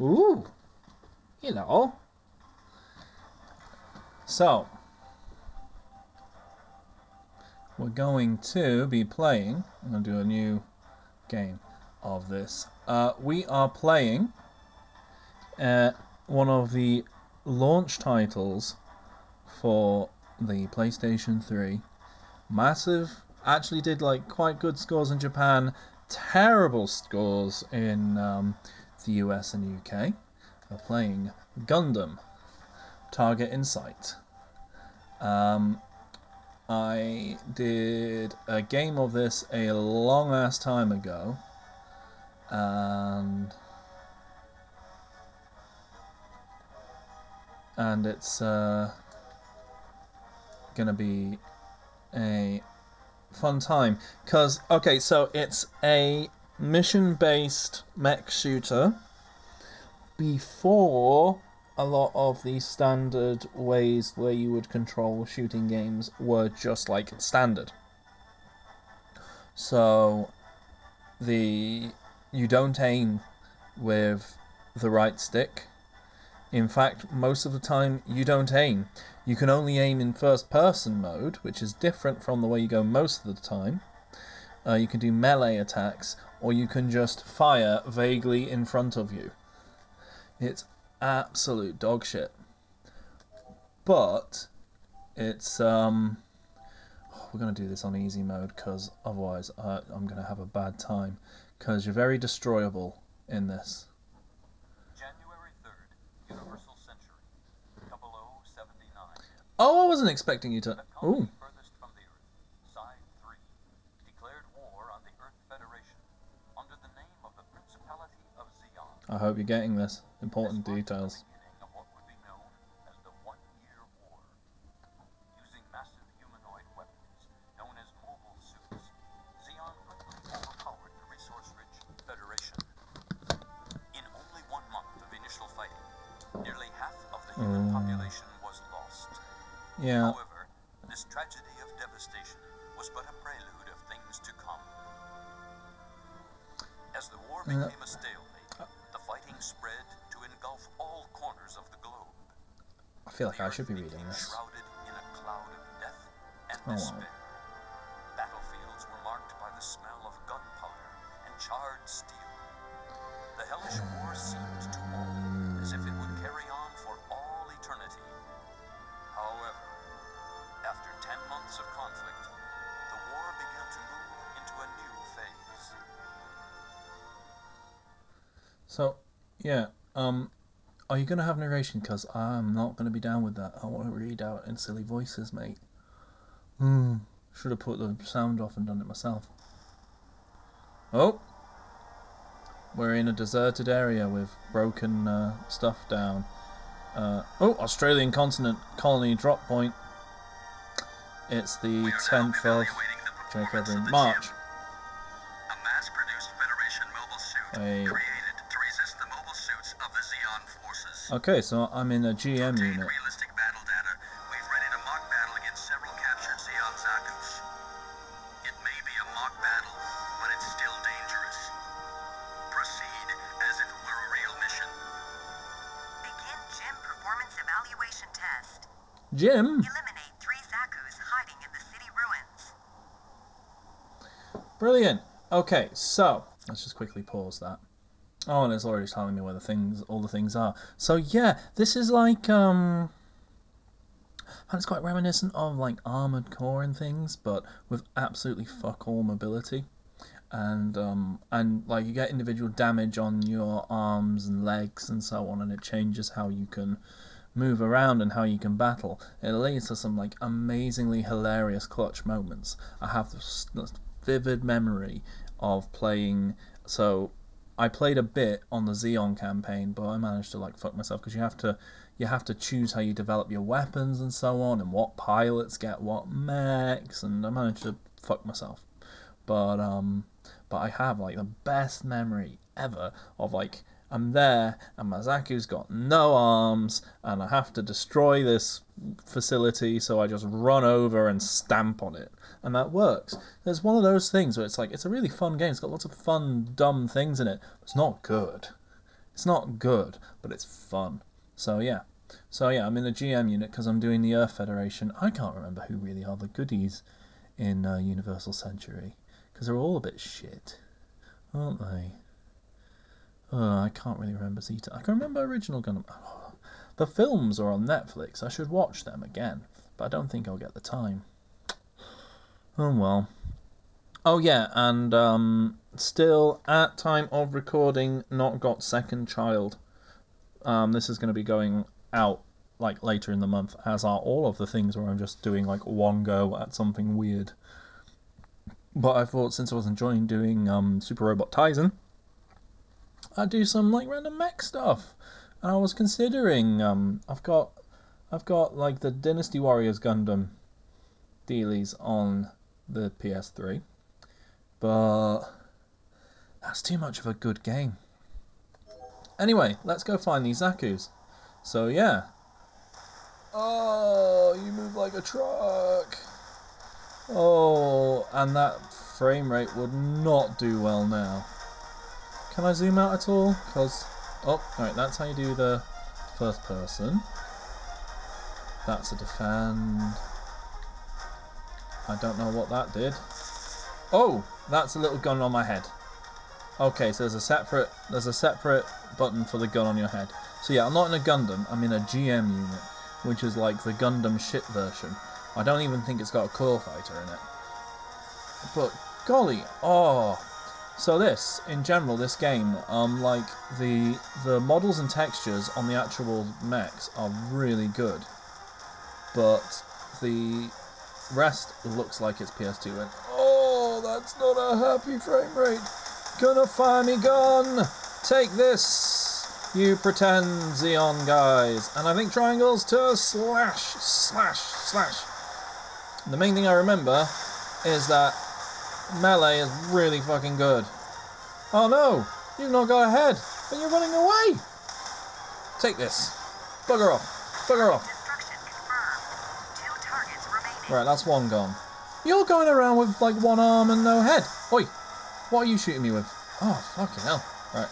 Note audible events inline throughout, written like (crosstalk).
Ooh. you know. So, we're going to be playing. I'm going to do a new game of this. Uh, we are playing uh, one of the launch titles for the PlayStation 3. Massive, actually did like quite good scores in Japan, terrible scores in um, the US and UK. We're playing Gundam Target in Sight. Um, I did a game of this a long ass time ago, and and it's uh, gonna be a fun time because okay, so it's a mission-based mech shooter before a lot of the standard ways where you would control shooting games were just like standard. So the you don't aim with the right stick. In fact, most of the time you don't aim. You can only aim in first person mode, which is different from the way you go most of the time. Uh, you can do melee attacks, or you can just fire vaguely in front of you. It's absolute dog shit. But it's um we're gonna do this on easy mode because otherwise I, I'm gonna have a bad time because you're very destroyable in this. January 3rd, Universal Century, 0079. Oh, I wasn't expecting you to. Ooh, half of the human population was lost. Yeah. However, this tragedy of devastation was but a prelude of things to come. As the war became a stalemate, feel like I should be reading this. Shrouded in a cloud of death and Oh, wow. despair. Battlefields were marked by the smell of gunpowder and charred steel. The hellish war seemed to all as if it would carry on for all eternity. However, after ten months of conflict, the war began to move into a new phase. So, yeah. Um, are you gonna have narration? Because I'm not gonna be down with that. I want to read out in silly voices, mate. Hmm. Should have put the sound off and done it myself. Oh. We're in a deserted area with broken uh, stuff down. Uh, oh, Australian continent colony drop point. It's the 10th of March. A mass-produced Federation mobile suit A- Okay, so I'm in a GM Obtain unit. realistic battle data. We've ready to mock battle against several captured Zeon Zaku's. It may be a mock battle, but it's still dangerous. Proceed as if it were a real mission. Begin GM performance evaluation test. Jim? Eliminate three Zaku's hiding in the city ruins. Brilliant. Okay, so let's just quickly pause that. Oh, and it's already telling me where the things, all the things are. So yeah, this is like um, and it's quite reminiscent of like Armored Core and things, but with absolutely fuck all mobility, and um, and like you get individual damage on your arms and legs and so on, and it changes how you can move around and how you can battle. It leads to some like amazingly hilarious clutch moments. I have this, vivid memory of playing. So I played a bit on the Zeon campaign, but I managed to like fuck myself because you have to you have to choose how you develop your weapons and so on, and what pilots get what mechs, and I managed to fuck myself. But um, but I have like the best memory ever of like I'm there and Mazaku's got no arms and I have to destroy this facility so I just run over and stamp on it and that works. There's one of those things where it's like it's a really fun game. It's got lots of fun dumb things in it. It's not good. It's not good, but it's fun. So yeah. So yeah, I'm in the GM unit because I'm doing the Earth Federation. I can't remember who really are the goodies in uh, Universal Century because they're all a bit shit, aren't they? Oh, I can't really remember Zeta. I can remember original Gundam. Oh, (sighs) the films are on Netflix. I should watch them again, but I don't think I'll get the time. Oh well. Oh yeah, and um, still at time of recording, not got second child. Um, this is going to be going out like later in the month, as are all of the things where I'm just doing like one go at something weird. But I thought since I was enjoying doing um, Super Robot Taisen, I'd do some like random mech stuff. And I was considering um, I've got I've got like the Dynasty Warriors Gundam dealies on the PS3, but that's too much of a good game. Anyway, let's go find these Zaku's. So yeah. Oh, you move like a truck. Oh, and that frame rate would not do well now. Can I zoom out at all? Because, oh, alright, that's how you do the first person. That's a defend. I don't know what that did. Oh, that's a little gun on my head. Okay, so there's a separate there's a separate button for the gun on your head. So yeah, I'm not in a Gundam. I'm in a GM unit, which is like the Gundam shit version. I don't even think it's got a core fighter in it. But golly, oh. So this, in general, this game, um, like the the models and textures on the actual mechs are really good, but the rest looks like it's PS2. And oh, that's not a happy frame rate. Gonna fire me gun! Take this, you pretend Zeon guys. And I think triangles to slash, slash, slash. The main thing I remember is that melee is really fucking good. Oh no, you've not got a head, and you're running away. Take this. Bugger off. Bugger off. Right, that's one gone. You're going around with like one arm and no head. Oi, what are you shooting me with? Oh, fucking hell. Right.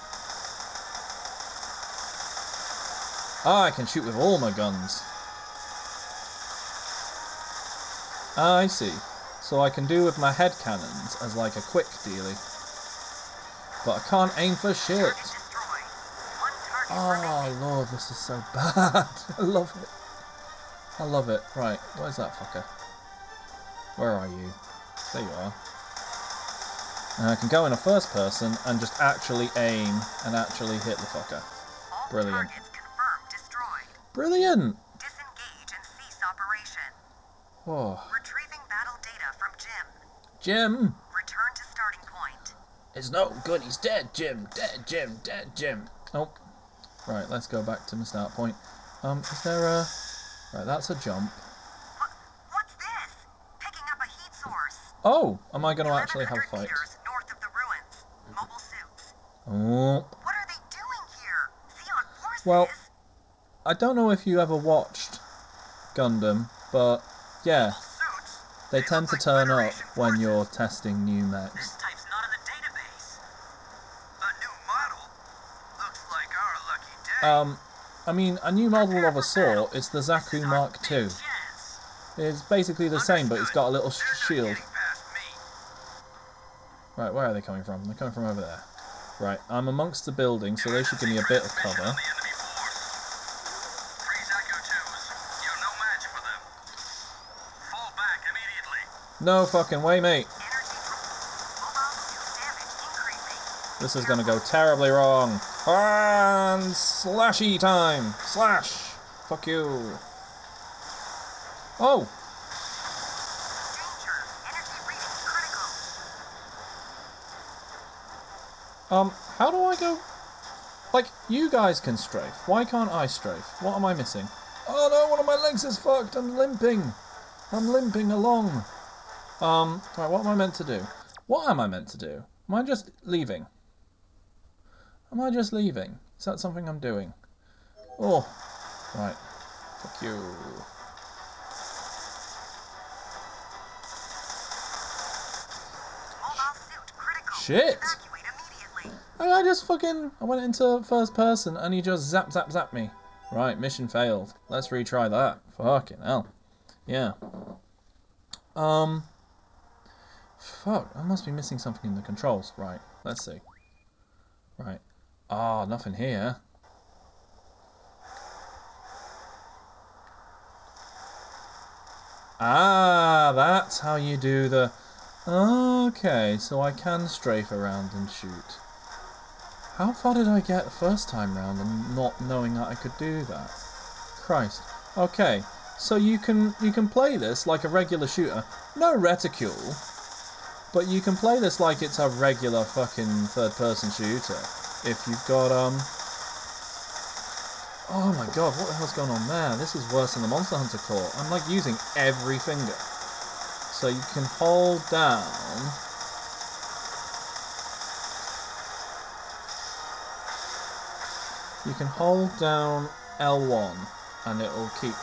Ah, I can shoot with all my guns. Ah, I see. So I can do with my head cannons as like a quick dealy. But I can't aim for shit. Oh lord, this is so (laughs) bad. I love it. I love it. Right, where's that fucker? Where are you? There you are. And I can go in a first person and just actually aim and actually hit the fucker. Brilliant. targets confirmed destroyed. Brilliant! Disengage and cease operation. Oh, Retrieving battle data from GM. Jim! Return to starting point. It's no good, he's dead, Jim! Dead, Jim! Dead, Jim! Oh. Right, let's go back to the start point. Um, is there a... Right, that's a jump. What? What's this? Picking up a heat source. Oh! Am I going to actually have a fight? north of the ruins. Mobile suits. Oh. What are they doing here? Zeon forces? Well, I don't know if you ever watched Gundam, but yeah, Suits? they tend to turn up when you're testing new mechs. This type's not in the database. A new model? Looks like our lucky day. Um, I mean, a new model of a sort is the Zaku Mark II. It's basically the same, but it's got a little shield. Getting past me. Right, where are they coming from? They're coming from over there. Right, I'm amongst the buildings, so they should give me a bit of cover. on the enemy force. Three Zaku 2s. You're no match for them. Fall back immediately. No fucking way, mate. Energy dro- Mobile suit damage increasing. This is gonna go terribly wrong. And slashy time. Slash. Fuck you. Oh, Danger. Energy readings critical. Um, how do I go? Like, you guys can strafe. Why can't I strafe? What am I missing? Oh no, one of my legs is fucked. I'm limping. I'm limping along. Um, right, what am I meant to do? What am I meant to do? Am I just leaving? Am I just leaving? Is that something I'm doing? Oh, right. Fuck you. Shit. Immediately. I just fucking I went into first person and he just zap zap zap me. Right, mission failed. Let's retry that. Fucking hell. Yeah. Um. Fuck, I must be missing something in the controls. Right, let's see. Right. Ah, nothing here. Ah, that's how you do the... Okay, so I can strafe around and shoot. How far did I get the first time round and not knowing that I could do that? Christ. Okay, so you can you can play this like a regular shooter. No reticule. But you can play this like it's a regular fucking third person shooter. If you've got um Oh my god, what the hell's going on there? This is worse than the Monster Hunter claw. I'm like using every finger. So you can hold down You can hold down L1 and it will keep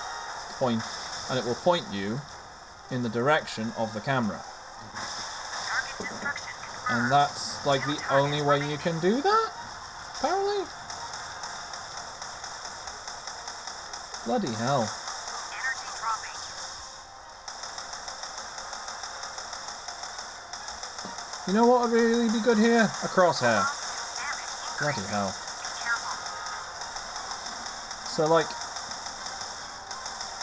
point and it will point you in the direction of the camera. And that's like the only way you can do that? Apparently? Bloody hell. You know what would really be good here? A crosshair. Bloody hell. So like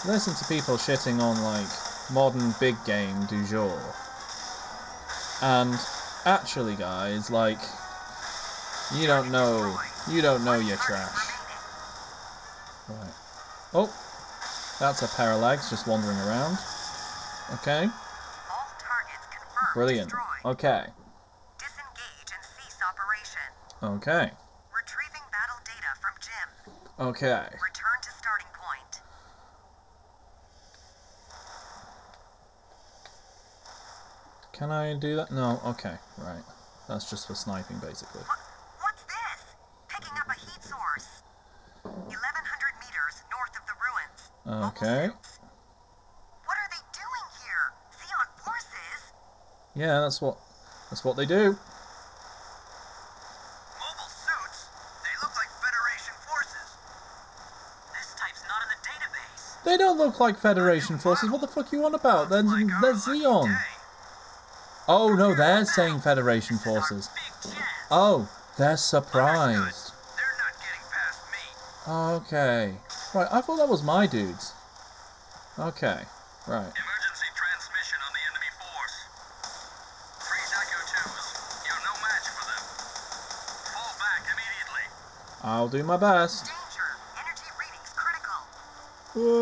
listen to people shitting on like modern big game du jour. And actually guys, like you don't know you don't know your trash. Right. Oh that's a parallax just wandering around. Okay. All targets confirmed. Brilliant. Okay. Disengage and cease operation. Okay. Retrieving battle data from GM. Okay. Return to starting point. Can I do that? No, okay, right. That's just for sniping basically. What, what's this? Picking up a heat source. 1100 meters north of the ruins. Okay. What are they doing here? Zeon forces? Yeah, that's what that's what they do. look like Federation forces. What the fuck are you on about? They're, they're Zeon. Oh, no, they're saying Federation forces. Oh, they're surprised. Okay. Right, I thought that was my dudes. Okay, right. emergency transmission on the enemy force I'll do my best. Danger. Energy readings critical.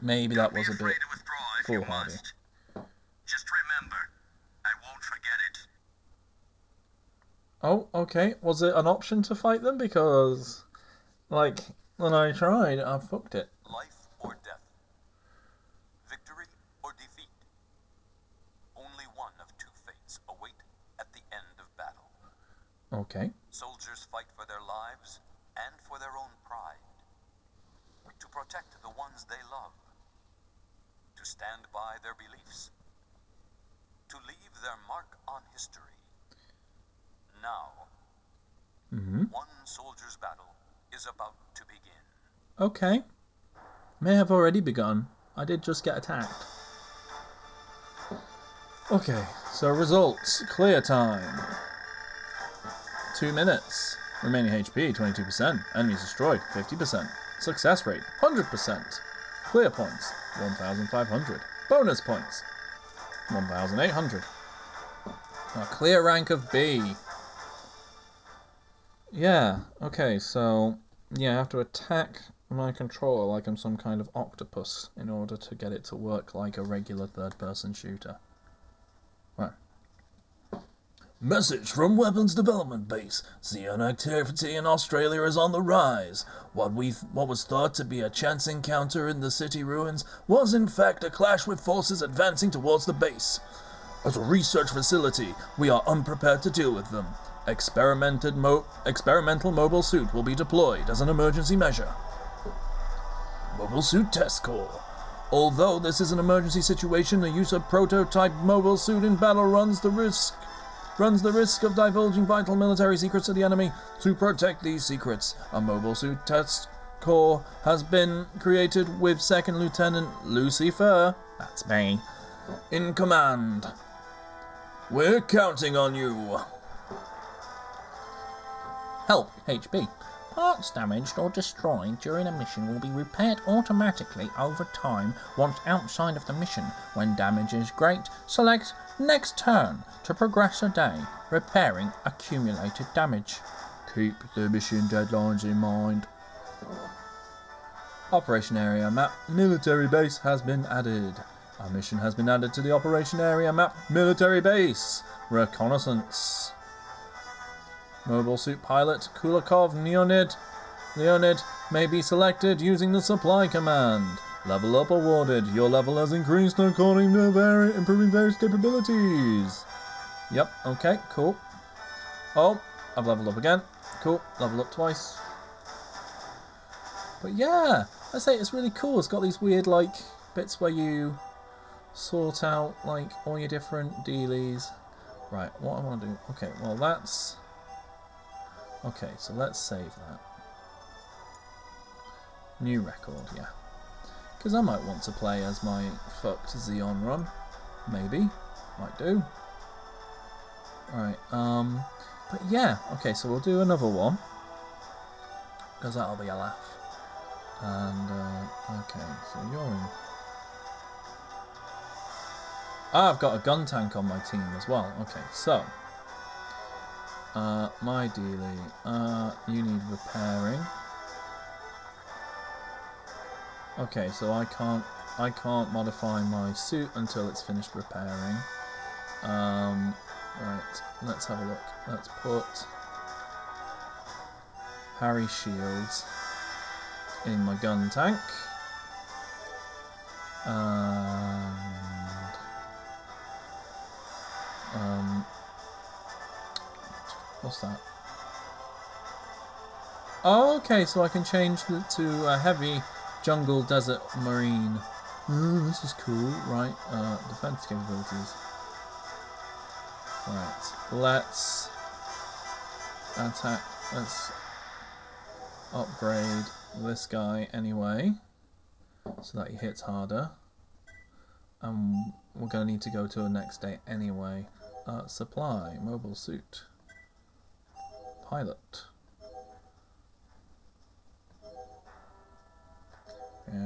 maybe that was a bit to withdraw if foolhardy. Just remember, I won't forget it. Oh, okay. Was it an option to fight them? Because, like, when I tried, I fucked it. Life or death. Victory or defeat. Only one of two fates await at the end of battle. Okay. Soldiers fight for their lives and for their own pride. To protect the ones they love. Stand by their beliefs. To leave their mark on history. Now, hmm one soldier's battle is about to begin. Okay. May have already begun. I did just get attacked. Okay, so results. Clear time. Two minutes. Remaining HP, 22%. Enemies destroyed, 50%. Success rate, 100%. Clear points, 1,500. Bonus points, 1,800. A clear rank of B. Yeah, okay, so yeah, I have to attack my controller like I'm some kind of octopus in order to get it to work like a regular third person shooter. Message from Weapons Development Base. Zeon activity in Australia is on the rise. What we what was thought to be a chance encounter in the city ruins was in fact a clash with forces advancing towards the base. As a research facility, we are unprepared to deal with them. Mo- experimental mobile suit will be deployed as an emergency measure. Mobile Suit Test Corps. Although this is an emergency situation, the use of prototype mobile suit in battle runs the risk runs the risk of divulging vital military secrets to the enemy. To protect these secrets, a mobile suit test corps has been created with Second Lieutenant Lucifer, that's me, in command. We're counting on you. Help, HB. Parts damaged or destroyed during a mission will be repaired automatically over time once outside of the mission. When damage is great, select Next Turn to progress a day, repairing accumulated damage. Keep the mission deadlines in mind. Operation Area Map Military Base has been added. A mission has been added to the Operation Area Map Military Base. Reconnaissance. Mobile suit pilot Kulikov Leonid. Leonid may be selected using the supply command. Level up awarded. Your level has increased according to vari- improving various capabilities. Yep, okay, cool. Oh, I've leveled up again. Cool, level up twice. But yeah, I say it's really cool. It's got these weird like bits where you sort out like all your different dealies. Right, what I want to do. Okay, well that's Okay, so let's save that. New record, yeah. Because I might want to play as my fucked Zeon run. Maybe. Might do. Alright, um... But yeah, okay, so we'll do another one. Because that'll be a laugh. And, uh, okay, so you're in... Ah, I've got a gun tank on my team as well. Okay, so... Uh, my dealie. Uh, you need repairing. Okay, so I can't I can't modify my suit until it's finished repairing. Um, right, let's have a look. Let's put Harry Shields in my gun tank. And um, What's that? Okay, so I can change to a heavy jungle desert marine. Oh, this is cool. Right, uh, defense capabilities. Right, let's attack. Let's upgrade this guy anyway, so that he hits harder. And we're going to need to go to a next day anyway. Uh, supply, mobile suit pilot.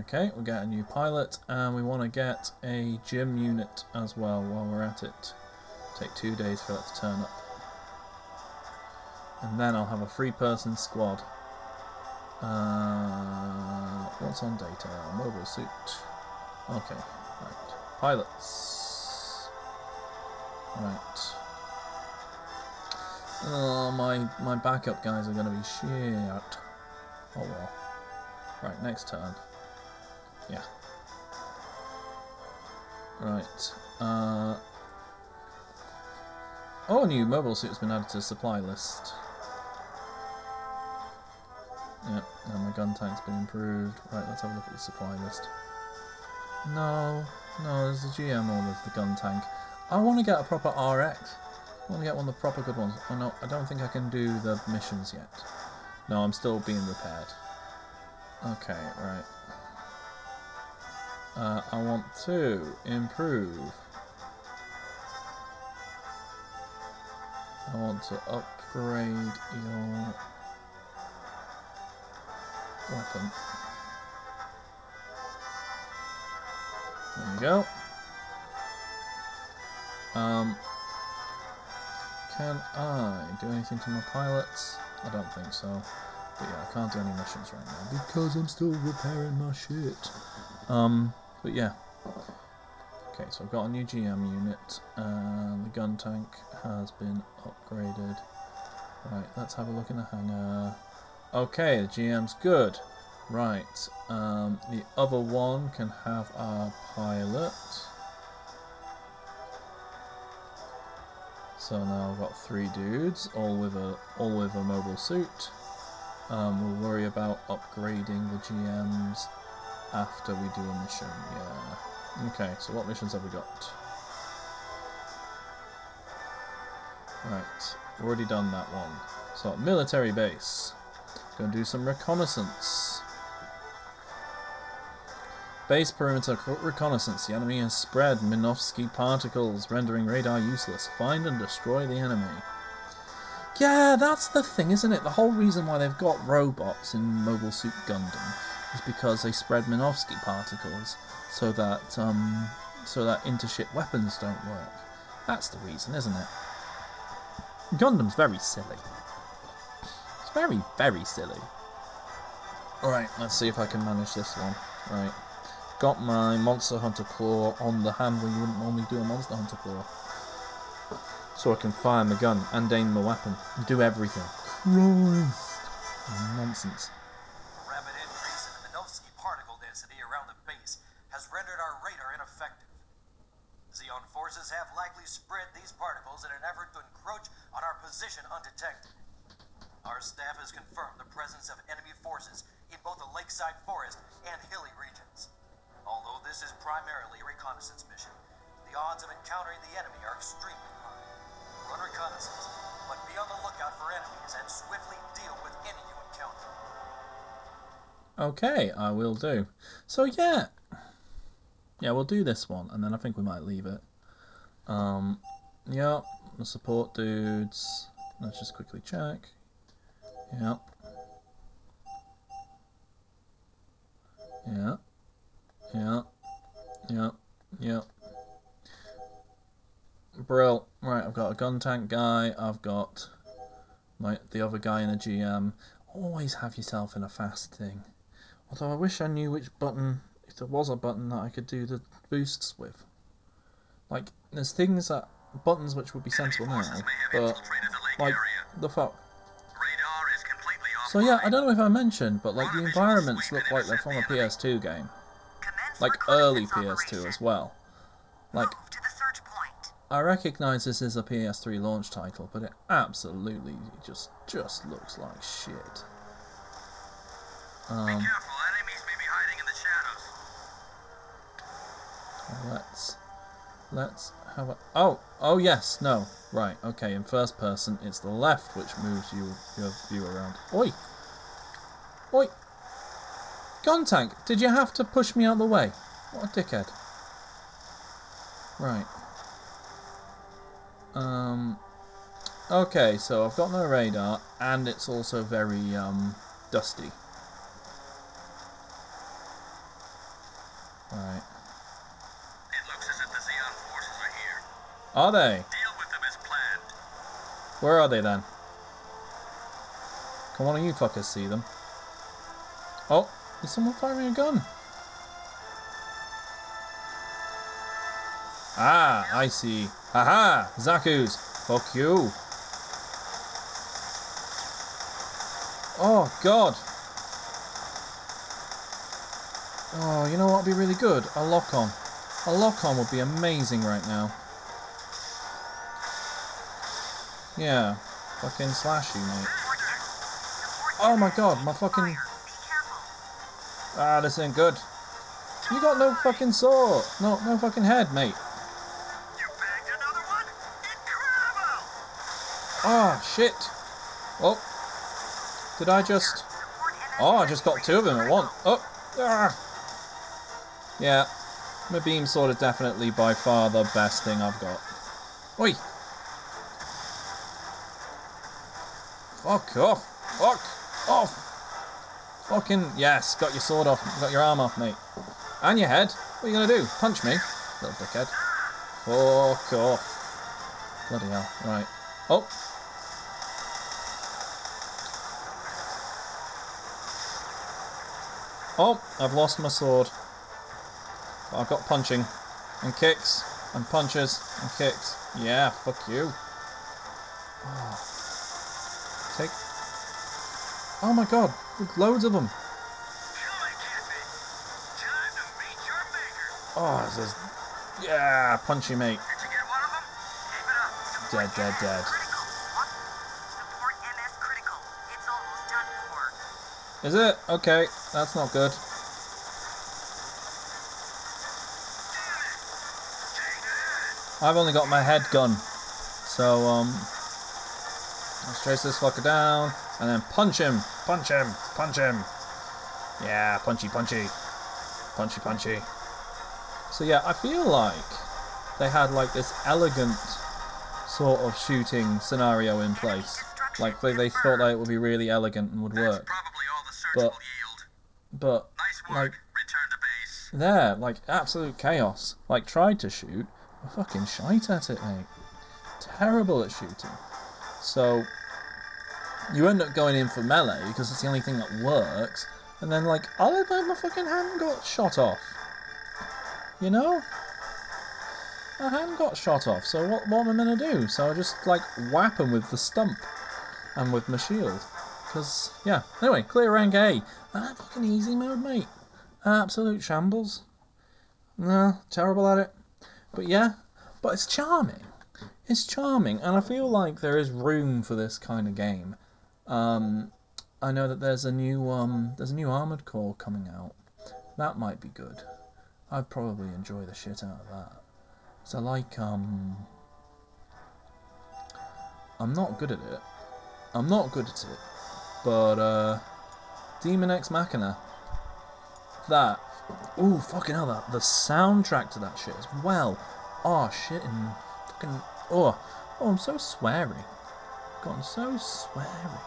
Okay, we get a new pilot and we want to get a GM unit as well while we're at it. Take two days for that to turn up. And then I'll have a three person squad. Uh, what's on data? Mobile suit. Okay, right. Pilots. Right. Oh, my, my backup guys are going to be shit. Oh well. Right, next turn. Yeah. Right. Uh, oh, new mobile suit's been added to the supply list. Yep, and my gun tank's been improved. Right, let's have a look at the supply list. No, no, there's the GM or there's the gun tank. I want to get a proper RX. I want to get one of the proper good ones. Oh no, I don't think I can do the missions yet. No, I'm still being repaired. Okay, right. Uh, I want to improve. I want to upgrade your weapon. There you go. Um, can I do anything to my pilots? I don't think so. But yeah, I can't do any missions right now because I'm still repairing my shit. Um, but yeah. Okay, so I've got a new GM unit, and the gun tank has been upgraded. Right, let's have a look in the hangar. Okay, the GM's good. Right, um, the other one can have our pilot. So now I've got three dudes, all with a all with a mobile suit. Um, we'll worry about upgrading the GMs after we do a mission. Yeah. Okay. So what missions have we got? Right. Already done that one. So military base. Gonna do some reconnaissance. Base perimeter reconnaissance. The enemy has spread Minovsky particles, rendering radar useless. Find and destroy the enemy. Yeah, that's the thing, isn't it? The whole reason why they've got robots in Mobile Suit Gundam is because they spread Minovsky particles so that um, so that intership weapons don't work. That's the reason, isn't it? Gundam's very silly. It's very, very silly. Alright, let's see if I can manage this one. Right. Got my Monster Hunter Claw on the hand where you wouldn't normally do a Monster Hunter Claw. So I can fire my gun and aim my weapon. Do everything. Christ. Nonsense. Rapid increase in the Minovsky particle density around the base has rendered our radar ineffective. Zeon forces have likely spread these particles in an effort to encroach on our position undetected. Our staff has confirmed the presence of enemy forces in both the lakeside forest and hilly regions. This is primarily a reconnaissance mission, the odds of encountering the enemy are extremely high. Run reconnaissance, but be on the lookout for enemies and swiftly deal with any you encounter. Okay, I will do. So yeah, yeah, we'll do this one, and then I think we might leave it. Um, yeah, the support dudes. Let's just quickly check. Yeah. Yeah. Yeah. Yeah. Yeah. Brill. Right, I've got a gun tank guy. I've got my the other guy in a GM. Always have yourself in a fast thing. Although I wish I knew which button, if there was a button that I could do the boosts with. Like, there's things that, buttons which would be sensible now, forces may have but, like, the fuck. Radar is completely So yeah, I don't know if I mentioned, but like, the environments look like they're from a PS2 game. Like, early PS2 as well. Like, Move to the search point. I recognise this is a PS3 launch title, but it absolutely just, just looks like shit. Be Um, careful, enemies may be hiding in the shadows. Let's let's have a oh oh yes no right okay in first person it's the left which moves you your view around. Oi, oi, gun tank! Did you have to push me out the way? What a dickhead! Right. Um. Okay, so I've got no radar, and it's also very um dusty. Right. It looks as if the Zeon forces are here. Are they? Deal with them as planned. Where are they then? Can one of you fuckers see them? Oh, there's someone firing a gun. Ah, I see. Haha, Zaku's. Fuck you. Oh, God. Oh, you know what would be really good? A lock on. A lock on would be amazing right now. Yeah. Fucking slash you, mate. Oh my god, my fucking. Ah, this ain't good. You got no fucking sword. No, no fucking head, mate. You bagged another one? Incredible! Ah, shit. Oh. Did I just. Oh, I just got two of them at once. Oh. Ah. Yeah. My beam sword is definitely by far the best thing I've got. Oi. Fuck off. Fuck off. Fucking yes, got your sword off, got your arm off, mate. And your head. What are you gonna do? Punch me? Little dickhead. Fuck off. Bloody hell. Right. Oh. Oh, I've lost my sword. But I've got punching. and kicks and punches and kicks. Yeah, fuck you. Oh. Take. Oh my god, loads of them. Oh, this is. Yeah, punchy mate. Dead, dead, dead. Is it? Okay, that's not good. I've only got my head gun. So, um. Let's chase this fucker down and then punch him. Punch him. Punch him. Yeah, punchy, punchy. Punchy, punchy. So, yeah, I feel like they had like this elegant sort of shooting scenario in place. Like they, they thought that it would be really elegant and would work. probably all the search But-. But like work. Return to base. there, like absolute chaos. Like tried to shoot, fucking shite at it, mate. Terrible at shooting. So you end up going in for melee because it's the only thing that works, and then like of my fucking hand got shot off. You know? My hand got shot off, so what, what am I gonna do? So I just like whap him with the stump and with my shield. Because, yeah. Anyway, clear rank A. Ah, fucking easy mode, mate. Absolute shambles. No, terrible at it. But yeah, but it's charming. It's charming, and I feel like there is room for this kind of game. Um, I know that there's a new um, there's a new Armored Core coming out. That might be good. I'd probably enjoy the shit out of that. So like um, I'm not good at it. I'm not good at it, but uh, Daemon X Machina. That Ooh, fucking hell, that the soundtrack to that shit as well. Oh shit, and fucking oh, oh, I'm so sweary. Gotten so sweary.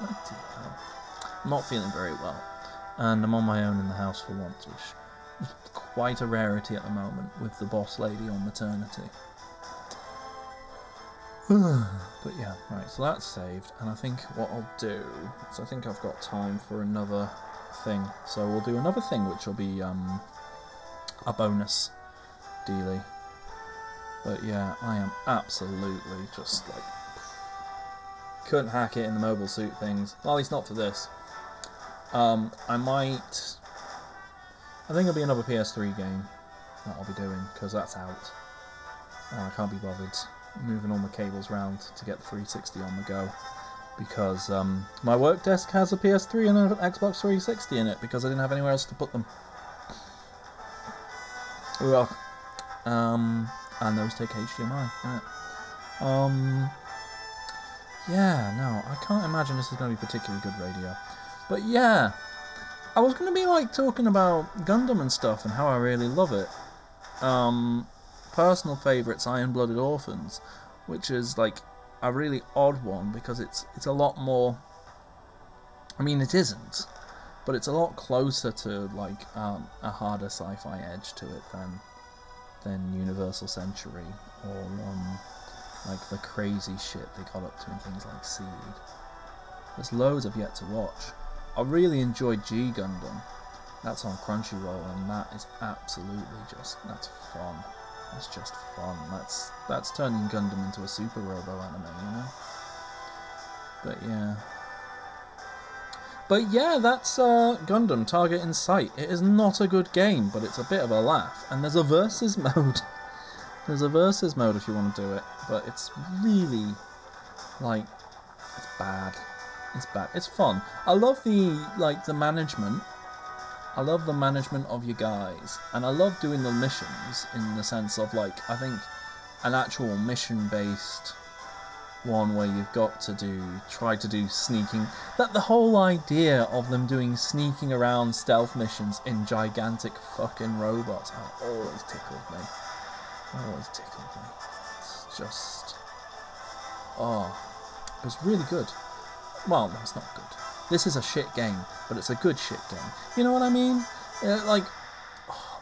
I'm not feeling very well, and I'm on my own in the house for once, which is quite a rarity at the moment with the boss lady on maternity. (sighs) but yeah, right, so that's saved, and I think what I'll do is I think I've got time for another thing. So we'll do another thing which will be um, a bonus dealy. But yeah, I am absolutely just like couldn't hack it in the mobile suit things. Well, at least not for this. Um, I might. I think it'll be another PS3 game that I'll be doing because that's out. And I can't be bothered moving all my cables round to get the 360 on the go because um, my work desk has a PS3 and an Xbox 360 in it because I didn't have anywhere else to put them. Ugh. Um, and those take HDMI. innit? Um, yeah, no, I can't imagine this is going to be particularly good radio. But yeah, I was going to be like talking about Gundam and stuff and how I really love it. Um, personal favourites, Iron Blooded Orphans, which is like a really odd one because it's it's a lot more. I mean, it isn't, but it's a lot closer to like um, a harder sci-fi edge to it than than Universal Century or um, like the crazy shit they got up to in things like Seed. There's loads I've yet to watch. I really enjoyed G Gundam. That's on Crunchyroll, and that is absolutely just that's fun. That's just fun. That's that's turning Gundam into a Super Robo anime, you know. But yeah. But yeah, that's uh, Gundam Target in Sight. It is not a good game, but it's a bit of a laugh. And there's a versus (laughs) mode. There's a versus mode if you want to do it, but it's really like it's bad. It's bad. It's fun. I love the like the management. I love the management of you guys, and I love doing the missions in the sense of like I think an actual mission-based one where you've got to do try to do sneaking. That the whole idea of them doing sneaking around stealth missions in gigantic fucking robots always tickled me. Always tickled me. It's just oh, it was really good. Well, no, it's not good. This is a shit game, but it's a good shit game. You know what I mean? Uh, like,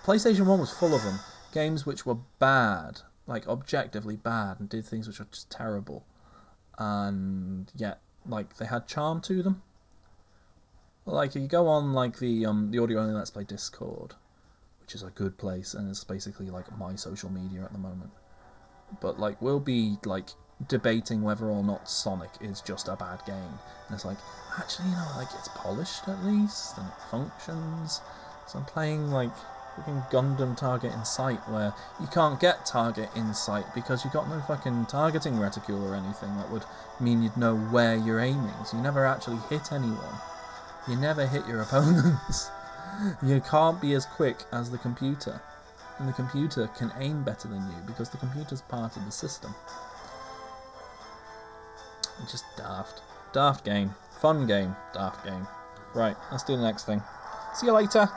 PlayStation 1 was full of them. Games which were bad, like objectively bad, and did things which were just terrible. And yet, like, they had charm to them. Like, you go on, like, the, um, the audio only Let's Play Discord, which is a good place, and it's basically like my social media at the moment. But like, we'll be like debating whether or not Sonic is just a bad game. And it's like, actually, you know, like it's polished at least and it functions. So I'm playing like fucking Gundam Target in Sight where you can't get Target in Sight because you've got no fucking targeting reticule or anything that would mean you'd know where you're aiming. So you never actually hit anyone. You never hit your (laughs) opponents. You can't be as quick as the computer. And the computer can aim better than you because the computer's part of the system. Just daft. Daft game. Fun game. Daft game. Right, let's do the next thing. See you later.